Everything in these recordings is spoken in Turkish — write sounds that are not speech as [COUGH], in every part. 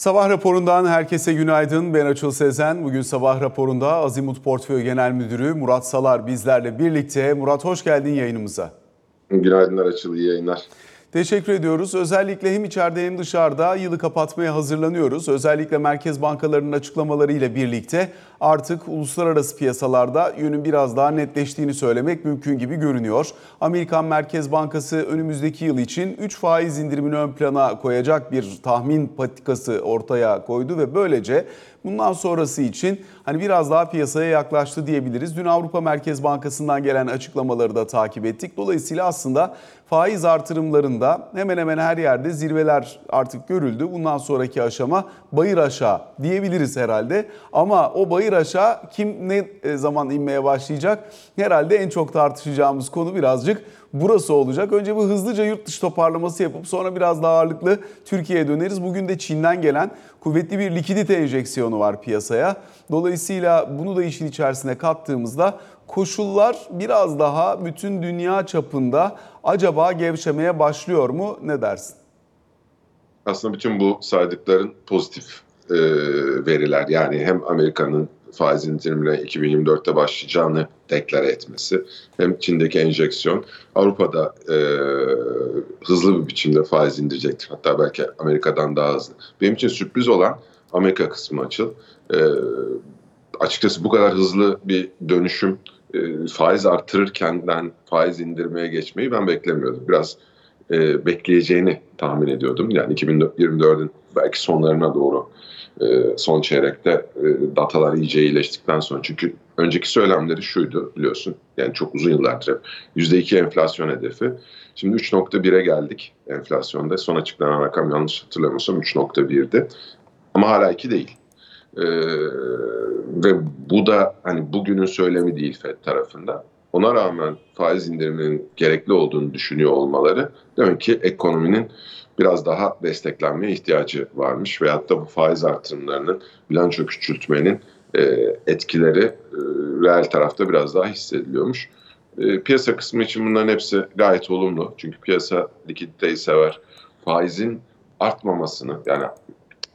Sabah raporundan herkese günaydın. Ben Açıl Sezen. Bugün sabah raporunda Azimut Portföy Genel Müdürü Murat Salar bizlerle birlikte. Murat hoş geldin yayınımıza. Günaydınlar Açıl, iyi yayınlar. Teşekkür ediyoruz. Özellikle hem içeride hem dışarıda yılı kapatmaya hazırlanıyoruz. Özellikle merkez bankalarının açıklamalarıyla birlikte artık uluslararası piyasalarda yönün biraz daha netleştiğini söylemek mümkün gibi görünüyor. Amerikan Merkez Bankası önümüzdeki yıl için 3 faiz indirimini ön plana koyacak bir tahmin patikası ortaya koydu ve böylece bundan sonrası için hani biraz daha piyasaya yaklaştı diyebiliriz. Dün Avrupa Merkez Bankası'ndan gelen açıklamaları da takip ettik. Dolayısıyla aslında faiz artırımlarında hemen hemen her yerde zirveler artık görüldü. Bundan sonraki aşama bayır aşağı diyebiliriz herhalde. Ama o bayır aşağı kim ne zaman inmeye başlayacak? Herhalde en çok tartışacağımız konu birazcık burası olacak. Önce bu hızlıca yurt dışı toparlaması yapıp sonra biraz daha ağırlıklı Türkiye'ye döneriz. Bugün de Çin'den gelen kuvvetli bir likidite enjeksiyonu var piyasaya. Dolayısıyla bunu da işin içerisine kattığımızda koşullar biraz daha bütün dünya çapında acaba gevşemeye başlıyor mu? Ne dersin? Aslında bütün bu saydıkların pozitif veriler. Yani hem Amerika'nın faiz indirimine 2024'te başlayacağını deklare etmesi, hem Çin'deki enjeksiyon, Avrupa'da e, hızlı bir biçimde faiz indirecektir. Hatta belki Amerika'dan daha hızlı. Benim için sürpriz olan Amerika kısmı açıl. E, açıkçası bu kadar hızlı bir dönüşüm e, faiz artırırkenden faiz indirmeye geçmeyi ben beklemiyordum. Biraz e, bekleyeceğini tahmin ediyordum. Yani 2024'ün belki sonlarına doğru son çeyrekte e, datalar iyice iyileştikten sonra. Çünkü önceki söylemleri şuydu biliyorsun. Yani çok uzun yıllardır hep %2 enflasyon hedefi. Şimdi 3.1'e geldik enflasyonda. Son açıklanan rakam yanlış hatırlamıyorsam 3.1'di. Ama hala 2 değil. Ee, ve bu da hani bugünün söylemi değil FED tarafında. Ona rağmen faiz indiriminin gerekli olduğunu düşünüyor olmaları demek ki ekonominin biraz daha desteklenmeye ihtiyacı varmış. Veyahut da bu faiz artırımlarının bilanço küçültmenin e, etkileri e, reel tarafta biraz daha hissediliyormuş. E, piyasa kısmı için bunların hepsi gayet olumlu. Çünkü piyasa likiditeyi sever. Faizin artmamasını yani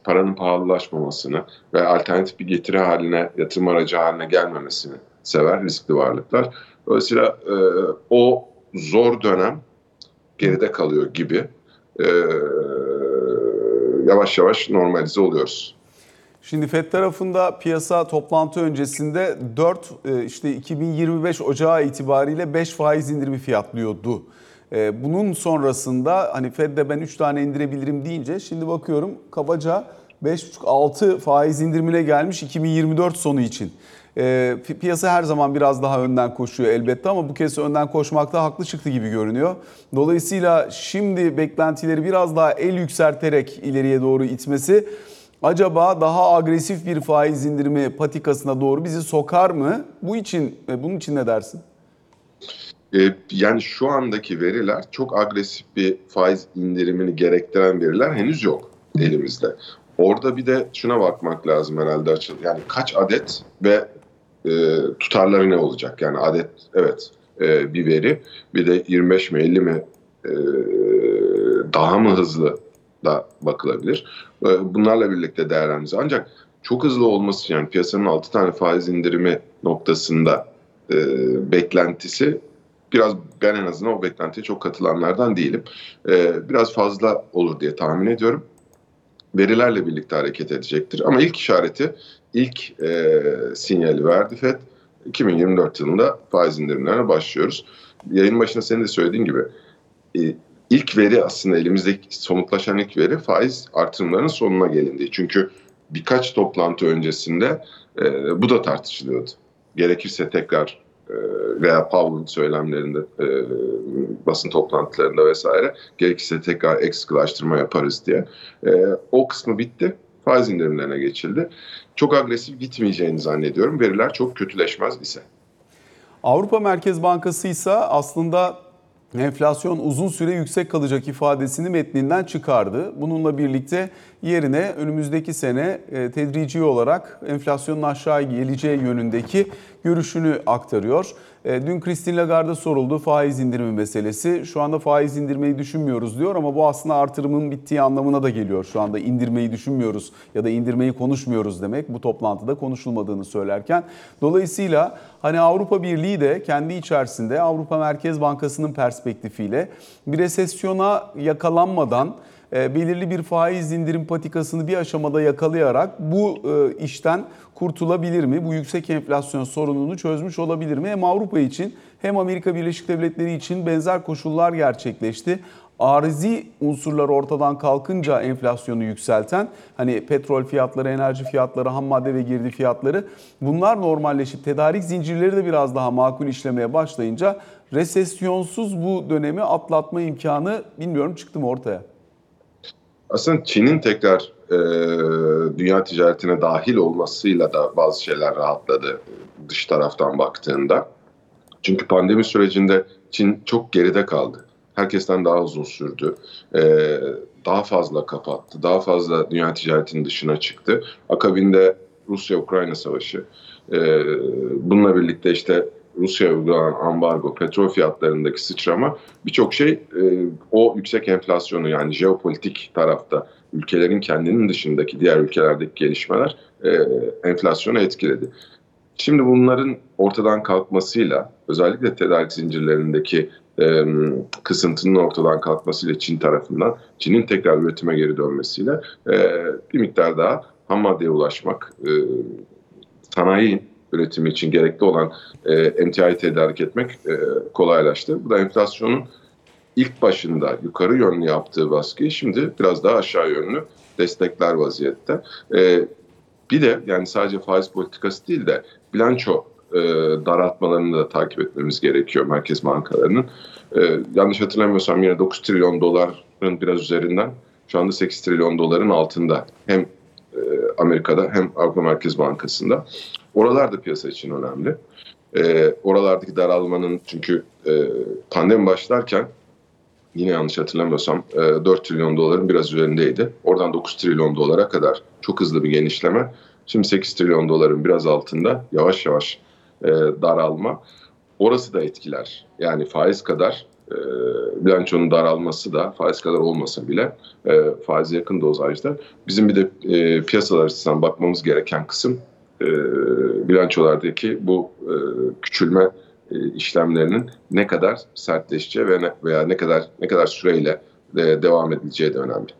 paranın pahalılaşmamasını ve alternatif bir getiri haline, yatırım aracı haline gelmemesini sever riskli varlıklar. Dolayısıyla e, o zor dönem geride kalıyor gibi e, yavaş yavaş normalize oluyoruz. Şimdi FED tarafında piyasa toplantı öncesinde 4 işte 2025 Ocağı itibariyle 5 faiz indirimi fiyatlıyordu. Bunun sonrasında hani Fed'de ben 3 tane indirebilirim deyince şimdi bakıyorum kabaca 5,5-6 faiz indirimine gelmiş 2024 sonu için. E, piyasa her zaman biraz daha önden koşuyor elbette ama bu kez önden koşmakta haklı çıktı gibi görünüyor. Dolayısıyla şimdi beklentileri biraz daha el yükselterek ileriye doğru itmesi acaba daha agresif bir faiz indirimi patikasına doğru bizi sokar mı? Bu için bunun için ne dersin? Yani şu andaki veriler çok agresif bir faiz indirimini gerektiren veriler henüz yok elimizde. Orada bir de şuna bakmak lazım herhalde açıl. Yani kaç adet ve e, tutarları ne olacak? Yani adet evet e, bir veri. Bir de 25 mi 50 mi e, daha mı hızlı da bakılabilir. E, bunlarla birlikte değerlendireceğiz. Ancak çok hızlı olması yani piyasanın 6 tane faiz indirimi noktasında e, beklentisi biraz ben en azından o beklentiye çok katılanlardan değilim. E, biraz fazla olur diye tahmin ediyorum verilerle birlikte hareket edecektir. Ama ilk işareti, ilk e, sinyali verdi FED. 2024 yılında faiz indirimlerine başlıyoruz. Yayın başında senin de söylediğin gibi e, ilk veri aslında elimizdeki somutlaşan ilk veri faiz artırımlarının sonuna gelindiği. Çünkü birkaç toplantı öncesinde e, bu da tartışılıyordu. Gerekirse tekrar veya Powell'ın söylemlerinde e, basın toplantılarında vesaire gerekirse tekrar ek sıkılaştırma yaparız diye. E, o kısmı bitti. Faiz indirimlerine geçildi. Çok agresif gitmeyeceğini zannediyorum. Veriler çok kötüleşmez ise. Avrupa Merkez Bankası ise aslında enflasyon uzun süre yüksek kalacak ifadesini metninden çıkardı. Bununla birlikte yerine önümüzdeki sene e, tedrici olarak enflasyonun aşağı geleceği yönündeki görüşünü aktarıyor. E, Dün Christine Lagarde'a soruldu faiz indirimi meselesi. Şu anda faiz indirmeyi düşünmüyoruz diyor ama bu aslında artırımın bittiği anlamına da geliyor. Şu anda indirmeyi düşünmüyoruz ya da indirmeyi konuşmuyoruz demek bu toplantıda konuşulmadığını söylerken. Dolayısıyla hani Avrupa Birliği de kendi içerisinde Avrupa Merkez Bankası'nın perspektifiyle bir resesyona yakalanmadan belirli bir faiz indirim patikasını bir aşamada yakalayarak bu e, işten kurtulabilir mi? Bu yüksek enflasyon sorununu çözmüş olabilir mi? Hem Avrupa için hem Amerika Birleşik Devletleri için benzer koşullar gerçekleşti. Arizi unsurlar ortadan kalkınca enflasyonu yükselten hani petrol fiyatları, enerji fiyatları, ham madde ve girdi fiyatları bunlar normalleşip tedarik zincirleri de biraz daha makul işlemeye başlayınca resesyonsuz bu dönemi atlatma imkanı bilmiyorum çıktı mı ortaya? Aslında Çin'in tekrar e, dünya ticaretine dahil olmasıyla da bazı şeyler rahatladı dış taraftan baktığında. Çünkü pandemi sürecinde Çin çok geride kaldı. Herkesten daha uzun sürdü. E, daha fazla kapattı. Daha fazla dünya ticaretinin dışına çıktı. Akabinde Rusya-Ukrayna savaşı. E, bununla birlikte işte Rusya uygulanan ambargo, petrol fiyatlarındaki sıçrama birçok şey e, o yüksek enflasyonu yani jeopolitik tarafta ülkelerin kendinin dışındaki diğer ülkelerdeki gelişmeler e, enflasyonu etkiledi. Şimdi bunların ortadan kalkmasıyla özellikle tedarik zincirlerindeki e, kısıntının ortadan kalkmasıyla Çin tarafından Çin'in tekrar üretime geri dönmesiyle e, bir miktar daha ham maddeye ulaşmak, e, sanayi üretimi için gerekli olan e, emtiayı tedarik etmek e, kolaylaştı. Bu da enflasyonun ilk başında yukarı yönlü yaptığı baskıyı şimdi biraz daha aşağı yönlü destekler vaziyette. E, bir de yani sadece faiz politikası değil de bilanço e, daraltmalarını da takip etmemiz gerekiyor merkez bankalarının. E, yanlış hatırlamıyorsam yine 9 trilyon doların biraz üzerinden şu anda 8 trilyon doların altında hem e, Amerika'da hem Avrupa Merkez Bankası'nda. Oralar da piyasa için önemli. E, oralardaki daralmanın çünkü e, pandemi başlarken yine yanlış hatırlamıyorsam e, 4 trilyon doların biraz üzerindeydi. Oradan 9 trilyon dolara kadar çok hızlı bir genişleme. Şimdi 8 trilyon doların biraz altında yavaş yavaş e, daralma. Orası da etkiler. Yani faiz kadar e, bilançonun daralması da faiz kadar olmasa bile e, faize yakın dozajda. Bizim bir de e, piyasalar açısından bakmamız gereken kısım e, bilançolardaki bu e, küçülme e, işlemlerinin ne kadar sertleşeceği ve ne, veya ne kadar ne kadar süreyle e, devam edileceği de önemli.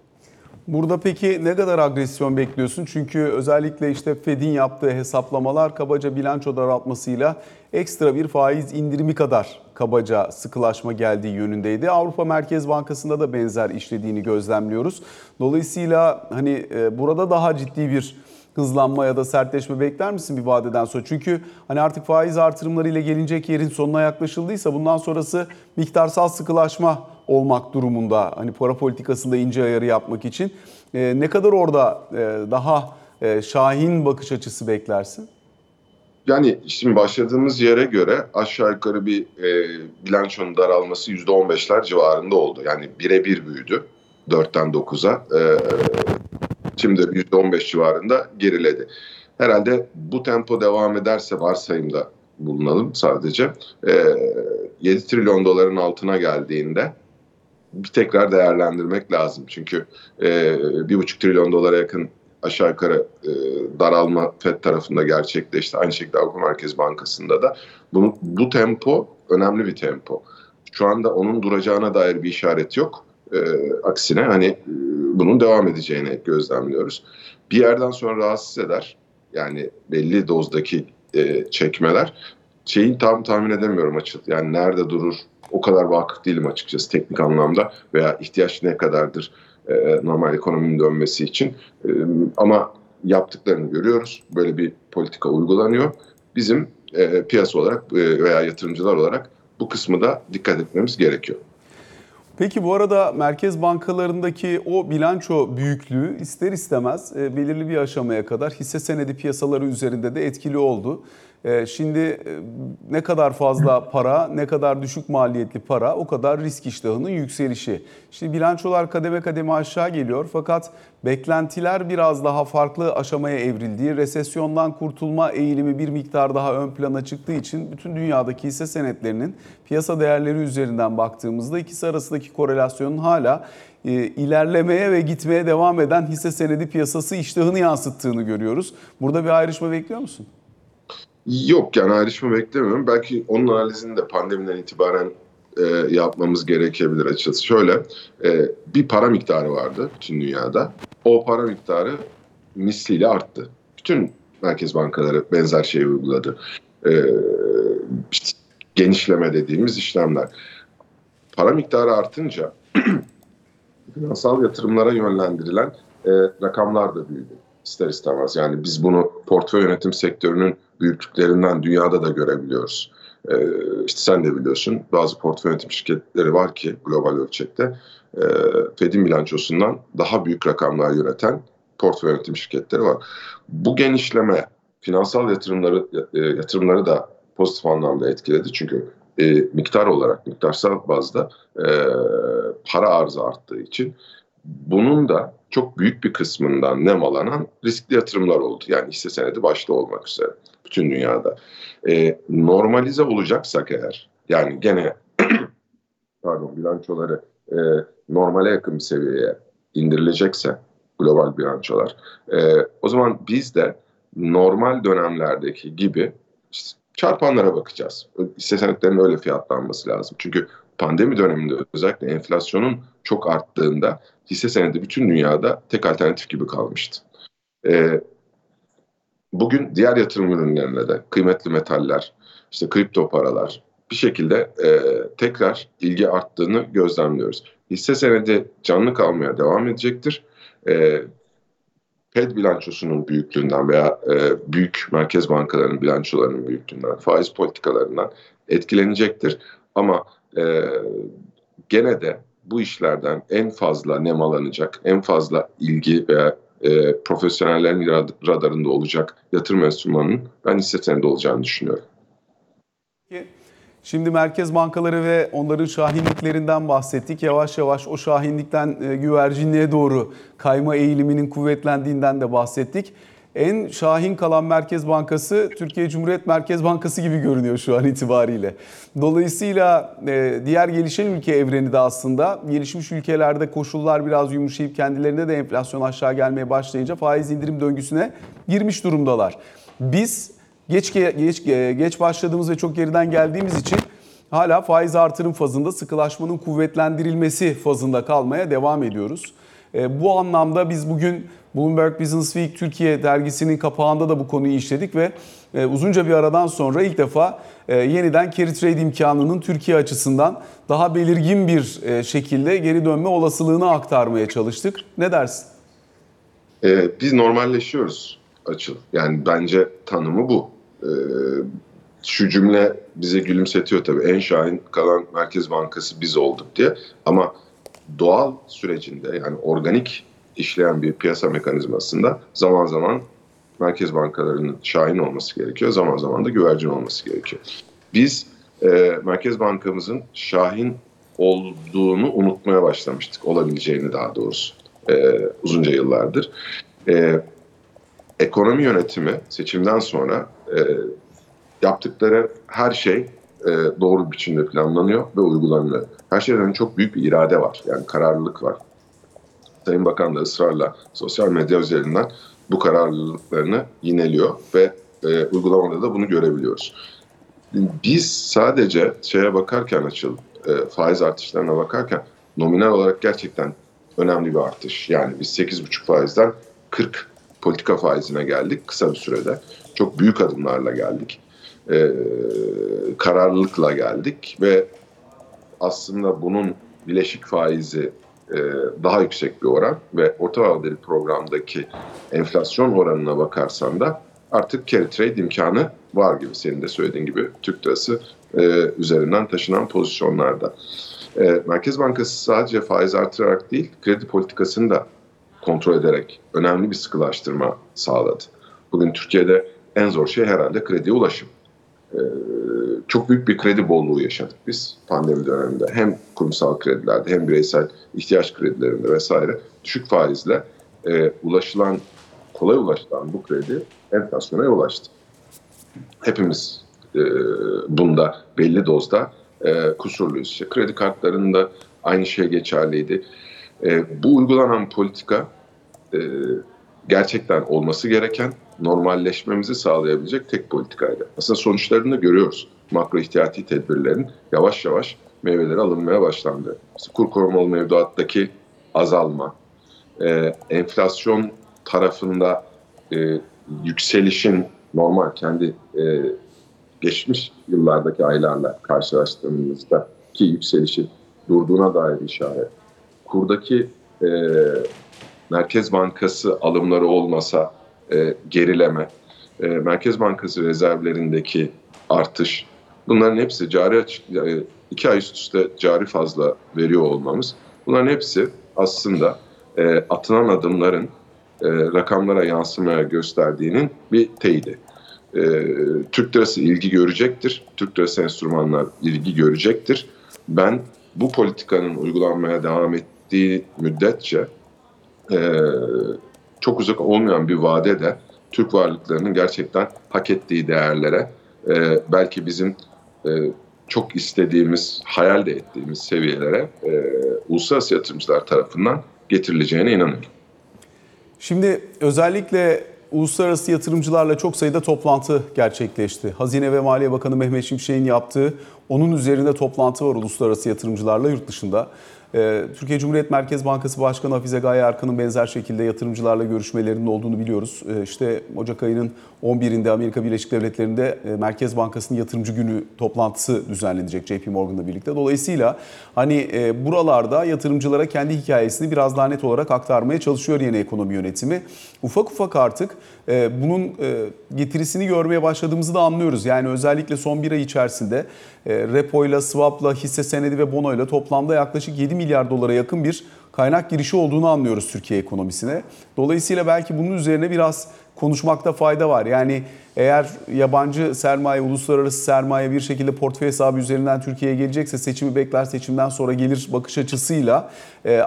Burada peki ne kadar agresyon bekliyorsun? Çünkü özellikle işte Fed'in yaptığı hesaplamalar kabaca bilanço daraltmasıyla ekstra bir faiz indirimi kadar kabaca sıkılaşma geldiği yönündeydi. Avrupa Merkez Bankası'nda da benzer işlediğini gözlemliyoruz. Dolayısıyla hani e, burada daha ciddi bir hızlanma ya da sertleşme bekler misin bir vadeden sonra? Çünkü hani artık faiz artırımlarıyla gelinecek yerin sonuna yaklaşıldıysa bundan sonrası miktarsal sıkılaşma olmak durumunda. Hani para politikasında ince ayarı yapmak için. Ee, ne kadar orada e, daha e, şahin bakış açısı beklersin? Yani şimdi başladığımız yere göre aşağı yukarı bir e, bilançonun daralması %15'ler civarında oldu. Yani birebir büyüdü 4'ten 9'a. E, şimdi %15 civarında geriledi. Herhalde bu tempo devam ederse varsayımda bulunalım sadece. E, 7 trilyon doların altına geldiğinde bir tekrar değerlendirmek lazım. Çünkü e, bir buçuk trilyon dolara yakın aşağı yukarı e, daralma FED tarafında gerçekleşti. Aynı şekilde Avrupa Merkez Bankası'nda da. Bunu, bu tempo önemli bir tempo. Şu anda onun duracağına dair bir işaret yok. E, aksine hani e, bunun devam edeceğini gözlemliyoruz. Bir yerden sonra rahatsız eder. Yani belli dozdaki e, çekmeler. Şeyin tam tahmin edemiyorum açıl. Yani nerede durur? O kadar vakıf değilim açıkçası teknik anlamda veya ihtiyaç ne kadardır e, normal ekonominin dönmesi için. E, ama yaptıklarını görüyoruz. Böyle bir politika uygulanıyor. Bizim e, piyasa olarak e, veya yatırımcılar olarak bu kısmı da dikkat etmemiz gerekiyor. Peki bu arada merkez bankalarındaki o bilanço büyüklüğü ister istemez e, belirli bir aşamaya kadar hisse senedi piyasaları üzerinde de etkili oldu. E, şimdi e, ne kadar fazla para, ne kadar düşük maliyetli para o kadar risk iştahının yükselişi. Şimdi bilançolar kademe kademe aşağı geliyor fakat beklentiler biraz daha farklı aşamaya evrildiği, resesyondan kurtulma eğilimi bir miktar daha ön plana çıktığı için bütün dünyadaki hisse senetlerinin piyasa değerleri üzerinden baktığımızda ikisi arasındaki korelasyonun hala e, ilerlemeye ve gitmeye devam eden hisse senedi piyasası iştahını yansıttığını görüyoruz. Burada bir ayrışma bekliyor musun? Yok yani ayrışma beklemiyorum. Belki onun analizini de pandemiden itibaren e, yapmamız gerekebilir açıkçası. Şöyle e, bir para miktarı vardı bütün dünyada. O para miktarı misliyle arttı. Bütün merkez bankaları benzer şeyi uyguladı. E, işte genişleme dediğimiz işlemler. Para miktarı artınca [CLEARS THROAT] finansal yatırımlara yönlendirilen e, rakamlar da büyüdü ister istemez. Yani biz bunu portföy yönetim sektörünün büyüklüklerinden dünyada da görebiliyoruz. Ee, işte sen de biliyorsun bazı portföy yönetim şirketleri var ki global ölçekte e, Fed'in bilançosundan daha büyük rakamlar yöneten portföy yönetim şirketleri var. Bu genişleme finansal yatırımları e, yatırımları da pozitif anlamda etkiledi. Çünkü e, miktar olarak, miktarsal bazda e, para arzı arttığı için bunun da çok büyük bir kısmından nemalanan riskli yatırımlar oldu. Yani hisse senedi başta olmak üzere bütün dünyada. E, normalize olacaksak eğer yani gene [CLEARS THROAT] pardon bilançoları e, normale yakın bir seviyeye indirilecekse global bilançolar e, o zaman biz de normal dönemlerdeki gibi çarpanlara bakacağız. Hisse senetlerinin öyle fiyatlanması lazım. Çünkü pandemi döneminde özellikle enflasyonun çok arttığında hisse senedi bütün dünyada tek alternatif gibi kalmıştı. Ee, bugün diğer yatırım ürünlerine de kıymetli metaller, işte kripto paralar bir şekilde e, tekrar ilgi arttığını gözlemliyoruz. Hisse senedi canlı kalmaya devam edecektir. E, Fed bilançosunun büyüklüğünden veya e, büyük merkez bankalarının bilançolarının büyüklüğünden, faiz politikalarından etkilenecektir. Ama e, gene de bu işlerden en fazla nemalanacak, en fazla ilgi veya e, profesyonellerin radarında olacak yatırım enstrümanının ben hisse senedi olacağını düşünüyorum. Şimdi merkez bankaları ve onların şahinliklerinden bahsettik. Yavaş yavaş o şahinlikten e, güvercinliğe doğru kayma eğiliminin kuvvetlendiğinden de bahsettik en şahin kalan Merkez Bankası Türkiye Cumhuriyet Merkez Bankası gibi görünüyor şu an itibariyle. Dolayısıyla e, diğer gelişen ülke evreni de aslında gelişmiş ülkelerde koşullar biraz yumuşayıp kendilerinde de enflasyon aşağı gelmeye başlayınca faiz indirim döngüsüne girmiş durumdalar. Biz geç geç geç başladığımız ve çok geriden geldiğimiz için hala faiz artırım fazında sıkılaşmanın kuvvetlendirilmesi fazında kalmaya devam ediyoruz. E, bu anlamda biz bugün Bloomberg Business Week Türkiye dergisinin kapağında da bu konuyu işledik ve e, uzunca bir aradan sonra ilk defa e, yeniden carry trade imkanının Türkiye açısından daha belirgin bir şekilde geri dönme olasılığını aktarmaya çalıştık. Ne dersin? Ee, biz normalleşiyoruz açıl. Yani bence tanımı bu. Ee, şu cümle bize gülümsetiyor tabii. En şahin kalan Merkez Bankası biz olduk diye. Ama doğal sürecinde yani organik işleyen bir piyasa mekanizmasında zaman zaman merkez bankalarının şahin olması gerekiyor. Zaman zaman da güvercin olması gerekiyor. Biz e, Merkez Bankamızın şahin olduğunu unutmaya başlamıştık. Olabileceğini daha doğrusu e, uzunca yıllardır. E, ekonomi yönetimi seçimden sonra e, yaptıkları her şey e, doğru biçimde planlanıyor ve uygulanıyor. Her şeyden çok büyük bir irade var. Yani kararlılık var. Sayın Bakan da ısrarla sosyal medya üzerinden bu kararlılıklarını yineliyor ve e, uygulamada da bunu görebiliyoruz. Biz sadece şeye bakarken açıl e, faiz artışlarına bakarken nominal olarak gerçekten önemli bir artış. Yani biz 8,5 faizden 40 politika faizine geldik kısa bir sürede. Çok büyük adımlarla geldik. E, kararlılıkla geldik ve aslında bunun bileşik faizi e, daha yüksek bir oran ve orta vadeli programdaki enflasyon oranına bakarsan da artık carry trade imkanı var gibi senin de söylediğin gibi Türk lirası e, üzerinden taşınan pozisyonlarda. E, Merkez Bankası sadece faiz artırarak değil kredi politikasını da kontrol ederek önemli bir sıkılaştırma sağladı. Bugün Türkiye'de en zor şey herhalde krediye ulaşım. Ee, çok büyük bir kredi bolluğu yaşadık biz pandemi döneminde. Hem kurumsal kredilerde hem bireysel ihtiyaç kredilerinde vesaire düşük faizle e, ulaşılan, kolay ulaşılan bu kredi enflasyona yol açtı. Hepimiz e, bunda belli dozda e, kusurluyuz. İşte kredi kartlarında aynı şey geçerliydi. E, bu uygulanan politika e, gerçekten olması gereken normalleşmemizi sağlayabilecek tek politikaydı. Aslında sonuçlarını görüyoruz. Makro ihtiyati tedbirlerin yavaş yavaş meyveleri alınmaya başlandı. İşte kur korumalı mevduattaki azalma, e, enflasyon tarafında e, yükselişin normal kendi e, geçmiş yıllardaki aylarla karşılaştığımızda ki yükselişin durduğuna dair işaret. Kurdaki e, Merkez Bankası alımları olmasa e, gerileme, e, Merkez Bankası rezervlerindeki artış bunların hepsi cari açık, e, iki ay üst üste cari fazla veriyor olmamız bunların hepsi aslında e, atılan adımların e, rakamlara yansımaya gösterdiğinin bir teyidi. E, Türk lirası ilgi görecektir. Türk lirası enstrümanlar ilgi görecektir. Ben bu politikanın uygulanmaya devam ettiği müddetçe e, çok uzak olmayan bir vadede Türk varlıklarının gerçekten hak ettiği değerlere e, belki bizim e, çok istediğimiz, hayal de ettiğimiz seviyelere e, uluslararası yatırımcılar tarafından getirileceğine inanıyorum. Şimdi özellikle uluslararası yatırımcılarla çok sayıda toplantı gerçekleşti. Hazine ve Maliye Bakanı Mehmet Şimşek'in yaptığı onun üzerinde toplantı var uluslararası yatırımcılarla yurt dışında. Ee, Türkiye Cumhuriyet Merkez Bankası Başkanı Hafize Gaye Erkan'ın benzer şekilde yatırımcılarla görüşmelerinin olduğunu biliyoruz. Ee, işte Ocak ayının 11'inde Amerika Birleşik Devletleri'nde e, Merkez Bankası'nın yatırımcı günü toplantısı düzenlenecek JP Morgan'la birlikte. Dolayısıyla hani e, buralarda yatırımcılara kendi hikayesini biraz daha net olarak aktarmaya çalışıyor yeni ekonomi yönetimi. Ufak ufak artık bunun getirisini görmeye başladığımızı da anlıyoruz. Yani özellikle son bir ay içerisinde repoyla, swap'la, hisse senedi ve bonoyla toplamda yaklaşık 7 milyar dolara yakın bir kaynak girişi olduğunu anlıyoruz Türkiye ekonomisine. Dolayısıyla belki bunun üzerine biraz konuşmakta fayda var. Yani eğer yabancı sermaye, uluslararası sermaye bir şekilde portföy hesabı üzerinden Türkiye'ye gelecekse seçimi bekler, seçimden sonra gelir bakış açısıyla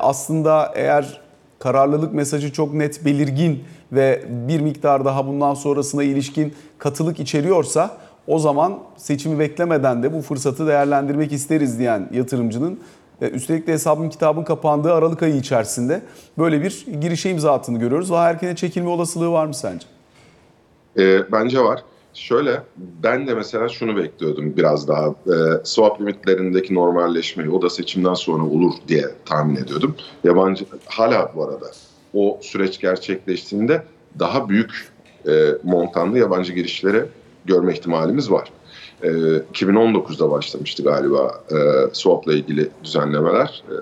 aslında eğer kararlılık mesajı çok net, belirgin ve bir miktar daha bundan sonrasına ilişkin katılık içeriyorsa o zaman seçimi beklemeden de bu fırsatı değerlendirmek isteriz diyen yatırımcının üstelik de hesabın kitabın kapandığı Aralık ayı içerisinde böyle bir girişe imza attığını görüyoruz. Daha erkene çekilme olasılığı var mı sence? E, bence var. Şöyle ben de mesela şunu bekliyordum biraz daha e, swap limitlerindeki normalleşmeyi o da seçimden sonra olur diye tahmin ediyordum. Yabancı hala bu arada o süreç gerçekleştiğinde daha büyük e, montanlı yabancı girişleri görme ihtimalimiz var. E, 2019'da başlamıştı galiba e, swap'la ilgili düzenlemeler. E,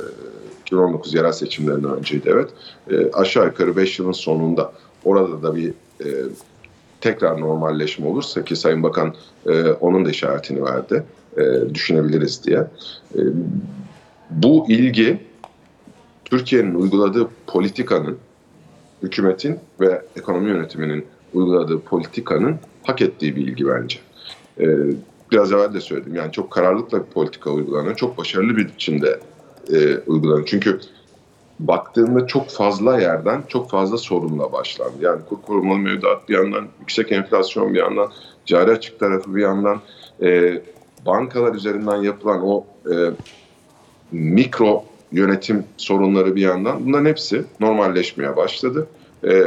2019 yerel seçimlerinden önceydi evet. E, aşağı yukarı 5 yılın sonunda orada da bir e, tekrar normalleşme olursa ki Sayın Bakan e, onun da işaretini verdi. E, düşünebiliriz diye. E, bu ilgi Türkiye'nin uyguladığı politikanın, hükümetin ve ekonomi yönetiminin uyguladığı politikanın hak ettiği bir ilgi bence. E, biraz evvel de söyledim. Yani çok kararlılıkla bir politika uygulanıyor. Çok başarılı bir biçimde e, uygulanıyor. Çünkü baktığımda çok fazla yerden çok fazla sorunla başlandı. Yani kur korumalı mevduat bir yandan, yüksek enflasyon bir yandan, cari açık tarafı bir yandan, e, bankalar üzerinden yapılan o e, mikro yönetim sorunları bir yandan bunların hepsi normalleşmeye başladı. E,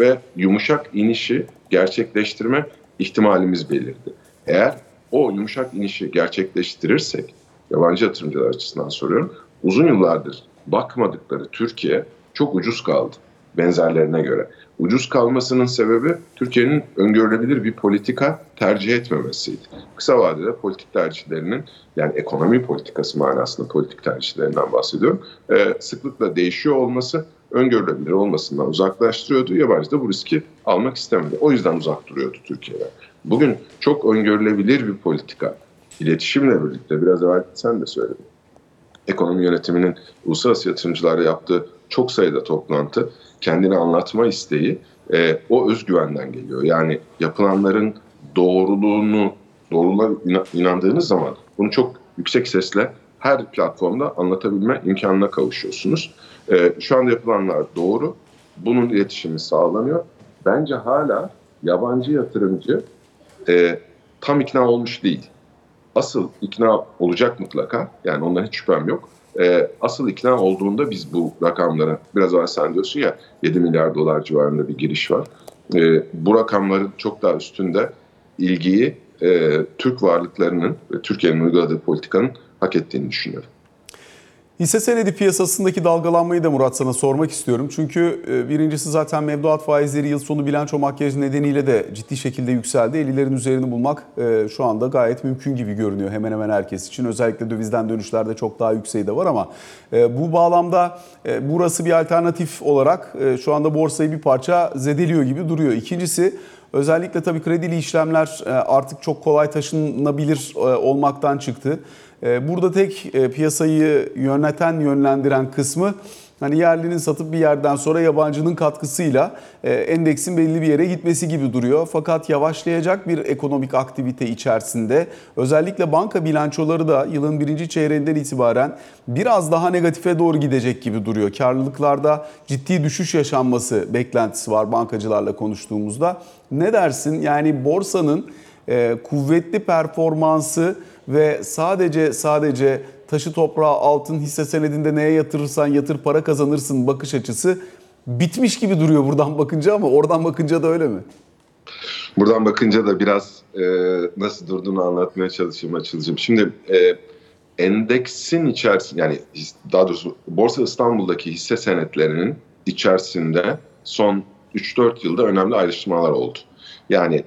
ve yumuşak inişi gerçekleştirme ihtimalimiz belirdi. Eğer o yumuşak inişi gerçekleştirirsek, yabancı yatırımcılar açısından soruyorum, uzun yıllardır bakmadıkları Türkiye çok ucuz kaldı benzerlerine göre. Ucuz kalmasının sebebi Türkiye'nin öngörülebilir bir politika tercih etmemesiydi. Kısa vadede politik tercihlerinin yani ekonomi politikası manasında politik tercihlerinden bahsediyorum. E, sıklıkla değişiyor olması öngörülebilir olmasından uzaklaştırıyordu. Yabancı da bu riski almak istemedi. O yüzden uzak duruyordu Türkiye'den. Bugün çok öngörülebilir bir politika iletişimle birlikte biraz evvel sen de söyledin ekonomi yönetiminin uluslararası yatırımcılarla yaptığı çok sayıda toplantı, kendini anlatma isteği e, o özgüvenden geliyor. Yani yapılanların doğruluğunu, doğruluğa inandığınız zaman bunu çok yüksek sesle her platformda anlatabilme imkanına kavuşuyorsunuz. E, şu anda yapılanlar doğru. Bunun iletişimi sağlanıyor. Bence hala yabancı yatırımcı e, tam ikna olmuş değil. Asıl ikna olacak mutlaka. Yani ondan hiç şüphem yok. E, asıl ikna olduğunda biz bu rakamlara, biraz evvel sen diyorsun ya 7 milyar dolar civarında bir giriş var. E, bu rakamların çok daha üstünde ilgiyi e, Türk varlıklarının ve Türkiye'nin uyguladığı politikanın hak ettiğini düşünüyorum. Hisse senedi piyasasındaki dalgalanmayı da Murat sana sormak istiyorum. Çünkü e, birincisi zaten mevduat faizleri yıl sonu bilanço makyajı nedeniyle de ciddi şekilde yükseldi. 50'lerin üzerini bulmak e, şu anda gayet mümkün gibi görünüyor hemen hemen herkes için. Özellikle dövizden dönüşlerde çok daha yükseği de var ama e, bu bağlamda burası bir alternatif olarak şu anda borsayı bir parça zedeliyor gibi duruyor. İkincisi özellikle tabii kredili işlemler artık çok kolay taşınabilir olmaktan çıktı. Ee, burada tek e, piyasayı yöneten, yönlendiren kısmı hani yerlinin satıp bir yerden sonra yabancının katkısıyla e, endeksin belli bir yere gitmesi gibi duruyor. Fakat yavaşlayacak bir ekonomik aktivite içerisinde özellikle banka bilançoları da yılın birinci çeyreğinden itibaren biraz daha negatife doğru gidecek gibi duruyor. Karlılıklarda ciddi düşüş yaşanması beklentisi var bankacılarla konuştuğumuzda. Ne dersin? Yani borsanın e, kuvvetli performansı ve sadece sadece taşı toprağı altın hisse senedinde neye yatırırsan yatır para kazanırsın bakış açısı bitmiş gibi duruyor buradan bakınca ama oradan bakınca da öyle mi? Buradan bakınca da biraz e, nasıl durduğunu anlatmaya çalışayım açılacağım. Şimdi e, endeksin içerisinde yani daha doğrusu Borsa İstanbul'daki hisse senetlerinin içerisinde son 3-4 yılda önemli ayrışmalar oldu. Yani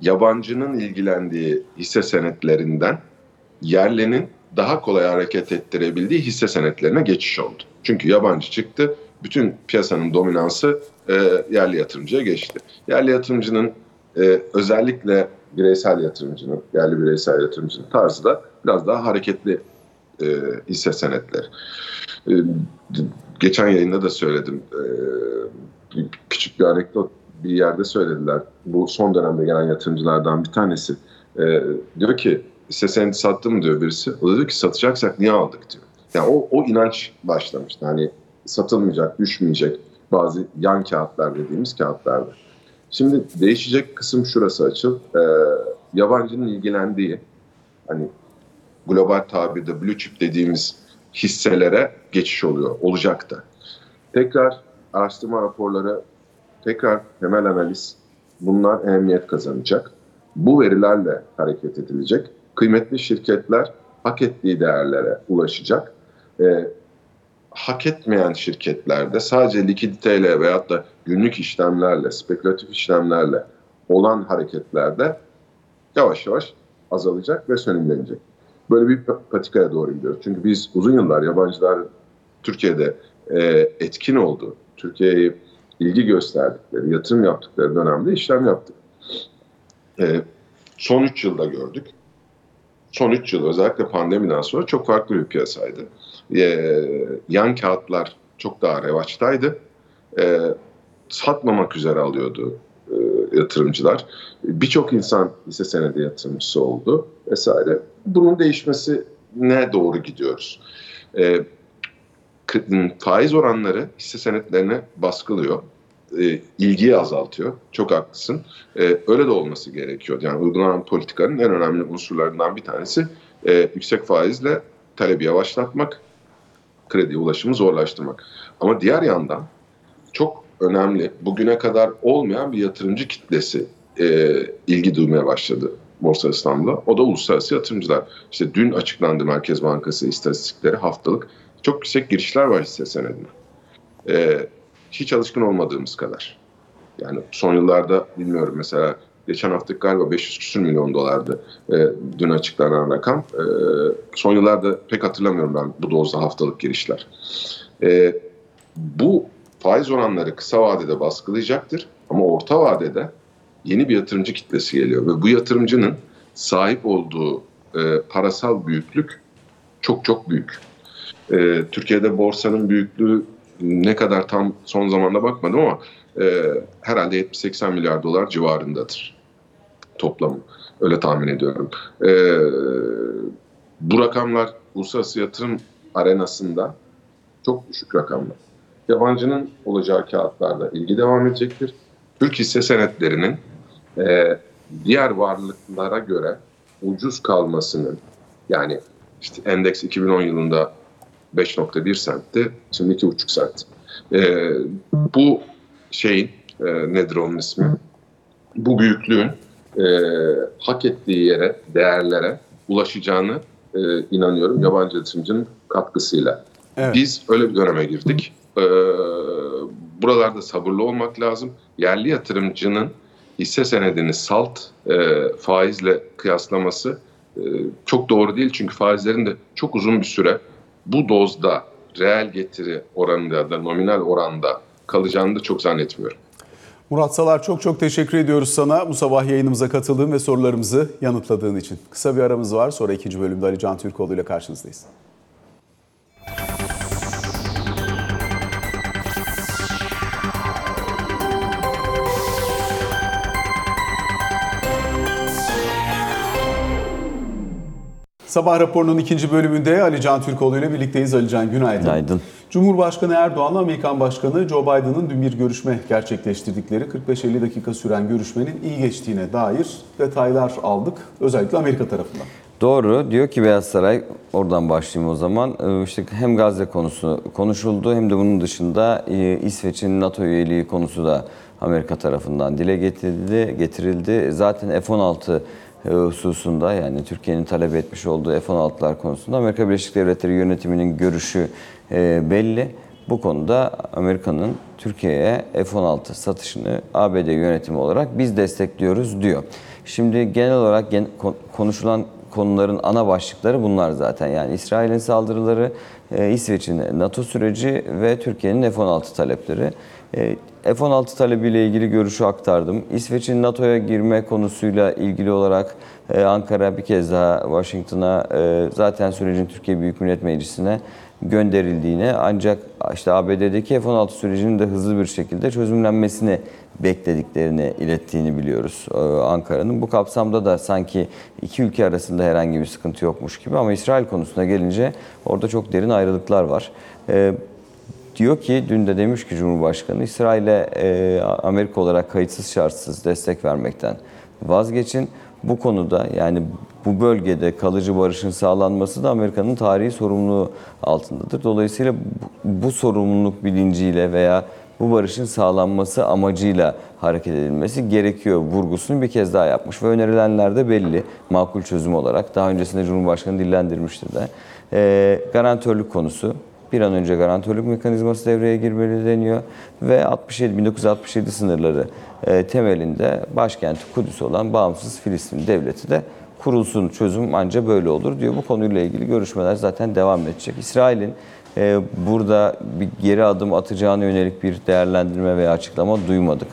yabancının ilgilendiği hisse senetlerinden yerlinin daha kolay hareket ettirebildiği hisse senetlerine geçiş oldu. Çünkü yabancı çıktı, bütün piyasanın dominansı e, yerli yatırımcıya geçti. Yerli yatırımcının e, özellikle bireysel yatırımcının, yerli bireysel yatırımcının tarzı da biraz daha hareketli e, hisse senetleri. E, geçen yayında da söyledim. E, küçük bir anekdot bir yerde söylediler. Bu son dönemde gelen yatırımcılardan bir tanesi. E, diyor ki hisse senedi sattı mı diyor birisi. O da diyor ki satacaksak niye aldık diyor. Yani o, o inanç başlamıştı. Hani satılmayacak, düşmeyecek bazı yan kağıtlar dediğimiz kağıtlarda. Şimdi değişecek kısım şurası açıl. Ee, yabancının ilgilendiği hani global tabirde blue chip dediğimiz hisselere geçiş oluyor. Olacak da. Tekrar araştırma raporları, tekrar temel analiz bunlar ehemmiyet kazanacak. Bu verilerle hareket edilecek kıymetli şirketler hak ettiği değerlere ulaşacak. E, hak etmeyen şirketlerde sadece likiditeyle veyahut da günlük işlemlerle, spekülatif işlemlerle olan hareketlerde yavaş yavaş azalacak ve sönümlenecek. Böyle bir patikaya doğru gidiyoruz. Çünkü biz uzun yıllar yabancılar Türkiye'de e, etkin oldu. Türkiye'ye ilgi gösterdikleri, yatırım yaptıkları dönemde işlem yaptık. E, son 3 yılda gördük son 3 yıl özellikle pandemiden sonra çok farklı bir piyasaydı. Ee, yan kağıtlar çok daha revaçtaydı. Ee, satmamak üzere alıyordu e, yatırımcılar. Birçok insan hisse senedi yatırımcısı oldu vesaire. Bunun değişmesi ne doğru gidiyoruz? Ee, faiz oranları hisse senetlerine baskılıyor e, ilgiyi azaltıyor. Çok haklısın. E, öyle de olması gerekiyor. Yani uygulanan politikanın en önemli unsurlarından bir tanesi e, yüksek faizle talebi yavaşlatmak, krediye ulaşımı zorlaştırmak. Ama diğer yandan çok önemli, bugüne kadar olmayan bir yatırımcı kitlesi e, ilgi duymaya başladı Borsa İstanbul'a. O da uluslararası yatırımcılar. İşte dün açıklandı Merkez Bankası istatistikleri haftalık. Çok yüksek girişler var hisse senedine. E, hiç alışkın olmadığımız kadar. Yani son yıllarda bilmiyorum mesela geçen hafta galiba 500 küsür milyon dolardı e, dün açıklanan rakam. E, son yıllarda pek hatırlamıyorum ben bu dozda haftalık girişler. E, bu faiz oranları kısa vadede baskılayacaktır ama orta vadede yeni bir yatırımcı kitlesi geliyor ve bu yatırımcının sahip olduğu e, parasal büyüklük çok çok büyük. E, Türkiye'de borsanın büyüklüğü ne kadar tam son zamanda bakmadım ama e, herhalde 70-80 milyar dolar civarındadır toplamı. Öyle tahmin ediyorum. E, bu rakamlar uluslararası yatırım arenasında çok düşük rakamlar. Yabancının olacağı kağıtlarla ilgi devam edecektir. Türk hisse senetlerinin e, diğer varlıklara göre ucuz kalmasının yani işte endeks 2010 yılında 5.1 sentti, şimdi 2.5 sent. E, bu şeyin e, nedir onun ismi? Bu büyüklüğün e, hak ettiği yere, değerlere ulaşacağını e, inanıyorum yabancı yatırımcının katkısıyla. Evet. Biz öyle bir döneme girdik. Ee, buralarda sabırlı olmak lazım. Yerli yatırımcının hisse senedini salt e, faizle kıyaslaması e, çok doğru değil. Çünkü faizlerin de çok uzun bir süre bu dozda reel getiri oranında da nominal oranda kalacağını da çok zannetmiyorum. Murat Salar çok çok teşekkür ediyoruz sana bu sabah yayınımıza katıldığın ve sorularımızı yanıtladığın için. Kısa bir aramız var sonra ikinci bölümde Ali Can Türkoğlu ile karşınızdayız. Sabah raporunun ikinci bölümünde Ali Can Türkoğlu ile birlikteyiz. Ali Can günaydın. Günaydın. Cumhurbaşkanı Erdoğan'la Amerikan Başkanı Joe Biden'ın dün bir görüşme gerçekleştirdikleri 45-50 dakika süren görüşmenin iyi geçtiğine dair detaylar aldık. Özellikle Amerika tarafından. Doğru. Diyor ki Beyaz Saray, oradan başlayayım o zaman. Ee, İşte hem Gazze konusu konuşuldu hem de bunun dışında e, İsveç'in NATO üyeliği konusu da Amerika tarafından dile getirildi. getirildi. Zaten F-16 e, hususunda yani Türkiye'nin talep etmiş olduğu F-16'lar konusunda Amerika Birleşik Devletleri yönetiminin görüşü e, belli. Bu konuda Amerika'nın Türkiye'ye F-16 satışını ABD yönetimi olarak biz destekliyoruz diyor. Şimdi genel olarak konuşulan konuların ana başlıkları bunlar zaten. Yani İsrail'in saldırıları, e, İsveç'in NATO süreci ve Türkiye'nin F-16 talepleri. E, F-16 talebiyle ilgili görüşü aktardım. İsveç'in NATO'ya girme konusuyla ilgili olarak e, Ankara bir kez daha Washington'a e, zaten sürecin Türkiye Büyük Millet Meclisi'ne gönderildiğini ancak işte ABD'deki F-16 sürecinin de hızlı bir şekilde çözümlenmesini beklediklerini ilettiğini biliyoruz Ankara'nın. Bu kapsamda da sanki iki ülke arasında herhangi bir sıkıntı yokmuş gibi ama İsrail konusuna gelince orada çok derin ayrılıklar var. E, Diyor ki dün de demiş ki Cumhurbaşkanı İsrail'e e, Amerika olarak kayıtsız şartsız destek vermekten vazgeçin. Bu konuda yani bu bölgede kalıcı barışın sağlanması da Amerika'nın tarihi sorumluluğu altındadır. Dolayısıyla bu, sorumluluk bilinciyle veya bu barışın sağlanması amacıyla hareket edilmesi gerekiyor vurgusunu bir kez daha yapmış ve önerilenler de belli makul çözüm olarak. Daha öncesinde Cumhurbaşkanı dillendirmiştir de. E, garantörlük konusu bir an önce garantörlük mekanizması devreye girmeli deniyor ve 67 1967 sınırları e, temelinde başkenti Kudüs olan bağımsız Filistin devleti de kurulsun. Çözüm anca böyle olur diyor. Bu konuyla ilgili görüşmeler zaten devam edecek. İsrail'in e, burada bir geri adım atacağına yönelik bir değerlendirme veya açıklama duymadık.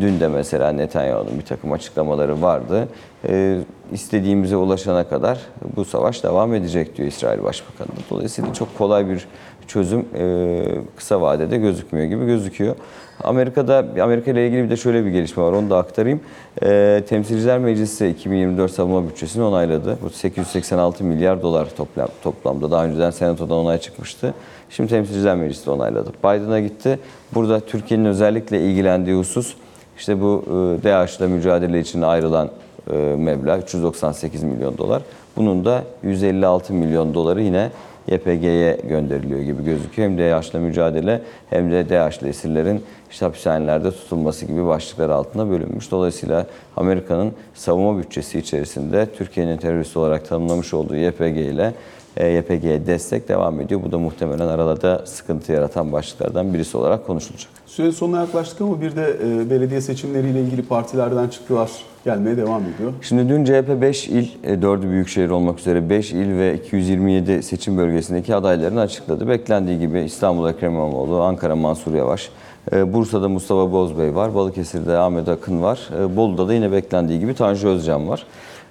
Dün de mesela Netanyahu'nun bir takım açıklamaları vardı. Ee, istediğimize ulaşana kadar bu savaş devam edecek diyor İsrail Başbakanı. Dolayısıyla çok kolay bir çözüm e, kısa vadede gözükmüyor gibi gözüküyor. Amerika'da Amerika ile ilgili bir de şöyle bir gelişme var onu da aktarayım. E, Temsilciler Meclisi 2024 savunma bütçesini onayladı. Bu 886 milyar dolar toplam, toplamda. Daha önceden Senato'dan onay çıkmıştı. Şimdi Temsilciler Meclisi onayladı. Biden'a gitti. Burada Türkiye'nin özellikle ilgilendiği husus işte bu e, DAEŞ'la mücadele için ayrılan e, meblağ 398 milyon dolar. Bunun da 156 milyon doları yine YPG'ye gönderiliyor gibi gözüküyor. Hem DAEŞ'la mücadele hem de DAEŞ'li esirlerin işte hapishanelerde tutulması gibi başlıklar altında bölünmüş. Dolayısıyla Amerika'nın savunma bütçesi içerisinde Türkiye'nin terörist olarak tanımlamış olduğu YPG ile YPG'ye destek devam ediyor. Bu da muhtemelen aralarda sıkıntı yaratan başlıklardan birisi olarak konuşulacak. Süre sonuna yaklaştık ama bir de e, belediye seçimleriyle ilgili partilerden çıktılar gelmeye devam ediyor. Şimdi dün CHP 5 il, 4'ü büyükşehir olmak üzere 5 il ve 227 seçim bölgesindeki adaylarını açıkladı. Beklendiği gibi İstanbul Ekrem İmamoğlu, Ankara Mansur Yavaş, e, Bursa'da Mustafa Bozbey var, Balıkesir'de Ahmet Akın var, e, Bolu'da da yine beklendiği gibi Tanju Özcan var.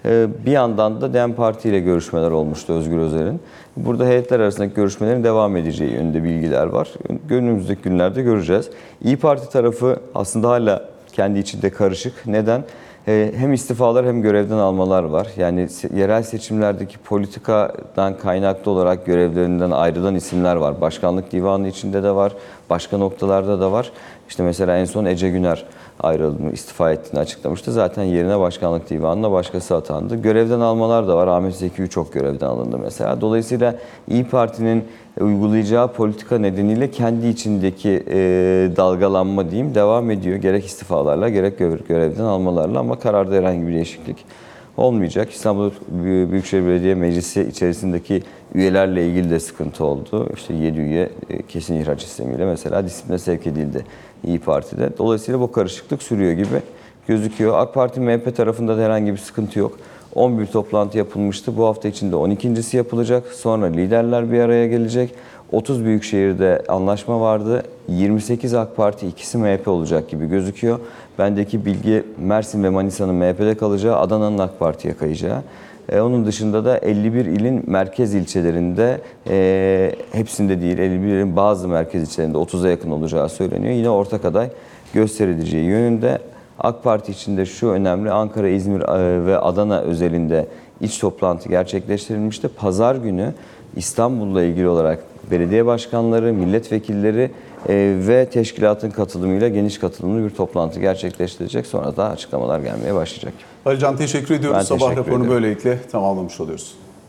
Ee, Bir yandan da DEM Parti ile görüşmeler olmuştu Özgür Özel'in. Burada heyetler arasındaki görüşmelerin devam edeceği yönünde bilgiler var. Önümüzdeki günlerde göreceğiz. İyi Parti tarafı aslında hala kendi içinde karışık. Neden? Ee, Hem istifalar hem görevden almalar var. Yani yerel seçimlerdeki politikadan kaynaklı olarak görevlerinden ayrılan isimler var. Başkanlık divanı içinde de var, başka noktalarda da var. İşte mesela en son Ece Güner ayrıldığını, istifa ettiğini açıklamıştı. Zaten yerine başkanlık divanına başkası atandı. Görevden almalar da var. Ahmet Zeki çok görevden alındı mesela. Dolayısıyla İyi Parti'nin uygulayacağı politika nedeniyle kendi içindeki e, dalgalanma diyeyim devam ediyor. Gerek istifalarla gerek görev- görevden almalarla ama kararda herhangi bir değişiklik olmayacak. İstanbul Büy- Büyükşehir Belediye Meclisi içerisindeki üyelerle ilgili de sıkıntı oldu. İşte 7 üye e, kesin ihraç sistemiyle mesela disipline sevk edildi İyi Parti'de. Dolayısıyla bu karışıklık sürüyor gibi gözüküyor. AK Parti MHP tarafında da herhangi bir sıkıntı yok. 11 toplantı yapılmıştı. Bu hafta içinde 12.si yapılacak. Sonra liderler bir araya gelecek. 30 büyük şehirde anlaşma vardı. 28 AK Parti, ikisi MHP olacak gibi gözüküyor. Bendeki bilgi Mersin ve Manisa'nın MHP'de kalacağı, Adana'nın AK Parti'ye kayacağı. E, onun dışında da 51 ilin merkez ilçelerinde, e, hepsinde değil, 51 ilin bazı merkez ilçelerinde 30'a yakın olacağı söyleniyor. Yine ortak aday gösterileceği yönünde. AK Parti içinde şu önemli, Ankara, İzmir e, ve Adana özelinde iç toplantı gerçekleştirilmişti. Pazar günü İstanbul'la ilgili olarak belediye başkanları, milletvekilleri ve teşkilatın katılımıyla geniş katılımlı bir toplantı gerçekleştirecek. Sonra da açıklamalar gelmeye başlayacak. Alican teşekkür ediyoruz. Ben Sabah teşekkür raporunu ediyorum. böylelikle tamamlamış oluyoruz.